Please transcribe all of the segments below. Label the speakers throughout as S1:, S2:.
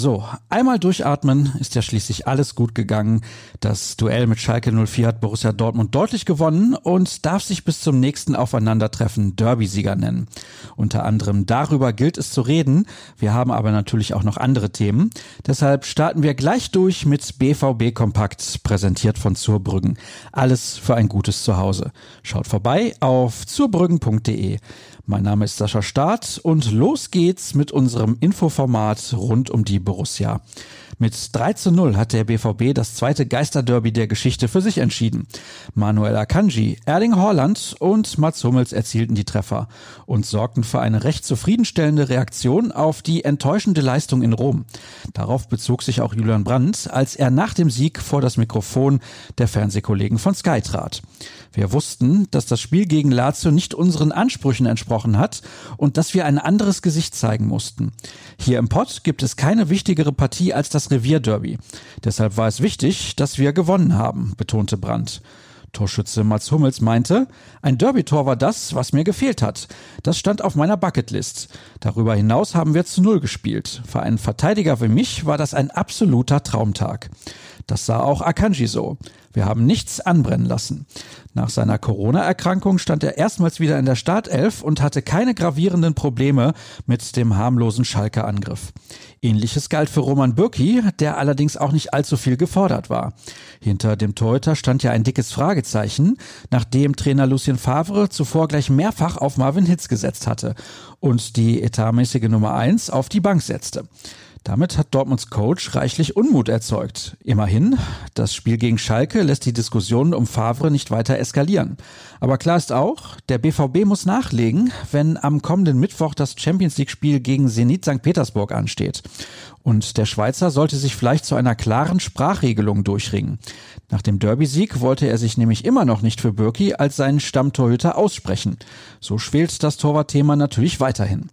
S1: So, einmal durchatmen ist ja schließlich alles gut gegangen. Das Duell mit Schalke 04 hat Borussia Dortmund deutlich gewonnen und darf sich bis zum nächsten Aufeinandertreffen Derby-Sieger nennen. Unter anderem darüber gilt es zu reden. Wir haben aber natürlich auch noch andere Themen. Deshalb starten wir gleich durch mit BVB Kompakt, präsentiert von Zurbrüggen. Alles für ein gutes Zuhause. Schaut vorbei auf zurbrüggen.de. Mein Name ist Sascha Staat und los geht's mit unserem Infoformat rund um die Borussia. Mit 3 zu 0 hat der BVB das zweite Geisterderby der Geschichte für sich entschieden. Manuel Akanji, Erling Haaland und Mats Hummels erzielten die Treffer und sorgten für eine recht zufriedenstellende Reaktion auf die enttäuschende Leistung in Rom. Darauf bezog sich auch Julian Brandt, als er nach dem Sieg vor das Mikrofon der Fernsehkollegen von Sky trat. Wir wussten, dass das Spiel gegen Lazio nicht unseren Ansprüchen entsprochen hat und dass wir ein anderes Gesicht zeigen mussten. Hier im Pott gibt es keine wichtigere Partie als das Revierderby. Deshalb war es wichtig, dass wir gewonnen haben, betonte Brandt. Torschütze Mats Hummels meinte, ein Derby-Tor war das, was mir gefehlt hat. Das stand auf meiner Bucketlist. Darüber hinaus haben wir zu Null gespielt. Für einen Verteidiger wie mich war das ein absoluter Traumtag. Das sah auch Akanji so. Wir haben nichts anbrennen lassen. Nach seiner Corona-Erkrankung stand er erstmals wieder in der Startelf und hatte keine gravierenden Probleme mit dem harmlosen Schalke-Angriff. Ähnliches galt für Roman Bürki, der allerdings auch nicht allzu viel gefordert war. Hinter dem Torhüter stand ja ein dickes Fragezeichen, nachdem Trainer Lucien Favre zuvor gleich mehrfach auf Marvin Hitz gesetzt hatte und die etatmäßige Nummer eins auf die Bank setzte. Damit hat Dortmunds Coach reichlich Unmut erzeugt. Immerhin, das Spiel gegen Schalke lässt die Diskussion um Favre nicht weiter eskalieren. Aber klar ist auch, der BVB muss nachlegen, wenn am kommenden Mittwoch das Champions League Spiel gegen Zenit St. Petersburg ansteht. Und der Schweizer sollte sich vielleicht zu einer klaren Sprachregelung durchringen. Nach dem Derby-Sieg wollte er sich nämlich immer noch nicht für Birki als seinen Stammtorhüter aussprechen. So schwelt das Torwartthema natürlich weiterhin.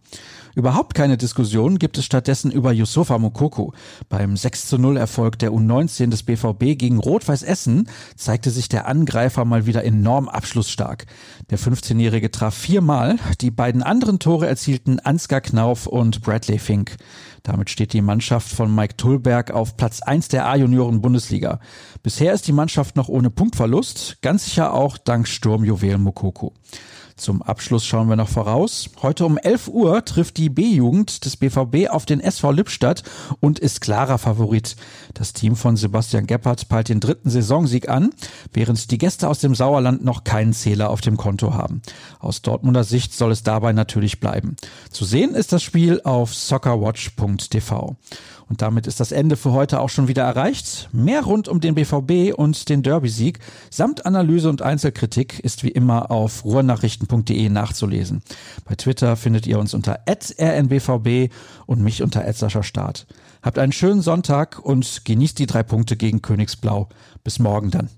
S1: Überhaupt keine Diskussion gibt es stattdessen über Yusufa Mokoko. Beim 6 zu 0 Erfolg der U19 des BVB gegen Rot-Weiß Essen zeigte sich der Angreifer mal wieder enorm abschlussstark. Der 15-Jährige traf viermal, die beiden anderen Tore erzielten Ansgar Knauf und Bradley Fink. Damit steht die Mannschaft von Mike Tullberg auf Platz 1 der A-Junioren-Bundesliga. Bisher ist die Mannschaft noch ohne Punktverlust, ganz sicher auch dank Sturmjuwel Mokoko. Zum Abschluss schauen wir noch voraus. Heute um 11 Uhr trifft die B-Jugend des BVB auf den SV Lippstadt und ist klarer Favorit. Das Team von Sebastian Gebhardt peilt den dritten Saisonsieg an, während die Gäste aus dem Sauerland noch keinen Zähler auf dem Konto haben. Aus Dortmunder Sicht soll es dabei natürlich bleiben. Zu sehen ist das Spiel auf soccerwatch.tv. Und damit ist das Ende für heute auch schon wieder erreicht. Mehr rund um den BVB und den Derby-Sieg samt Analyse und Einzelkritik ist wie immer auf ruhrnachrichten.de nachzulesen. Bei Twitter findet ihr uns unter rnbvb und mich unter Start. Habt einen schönen Sonntag und genießt die drei Punkte gegen Königsblau. Bis morgen dann.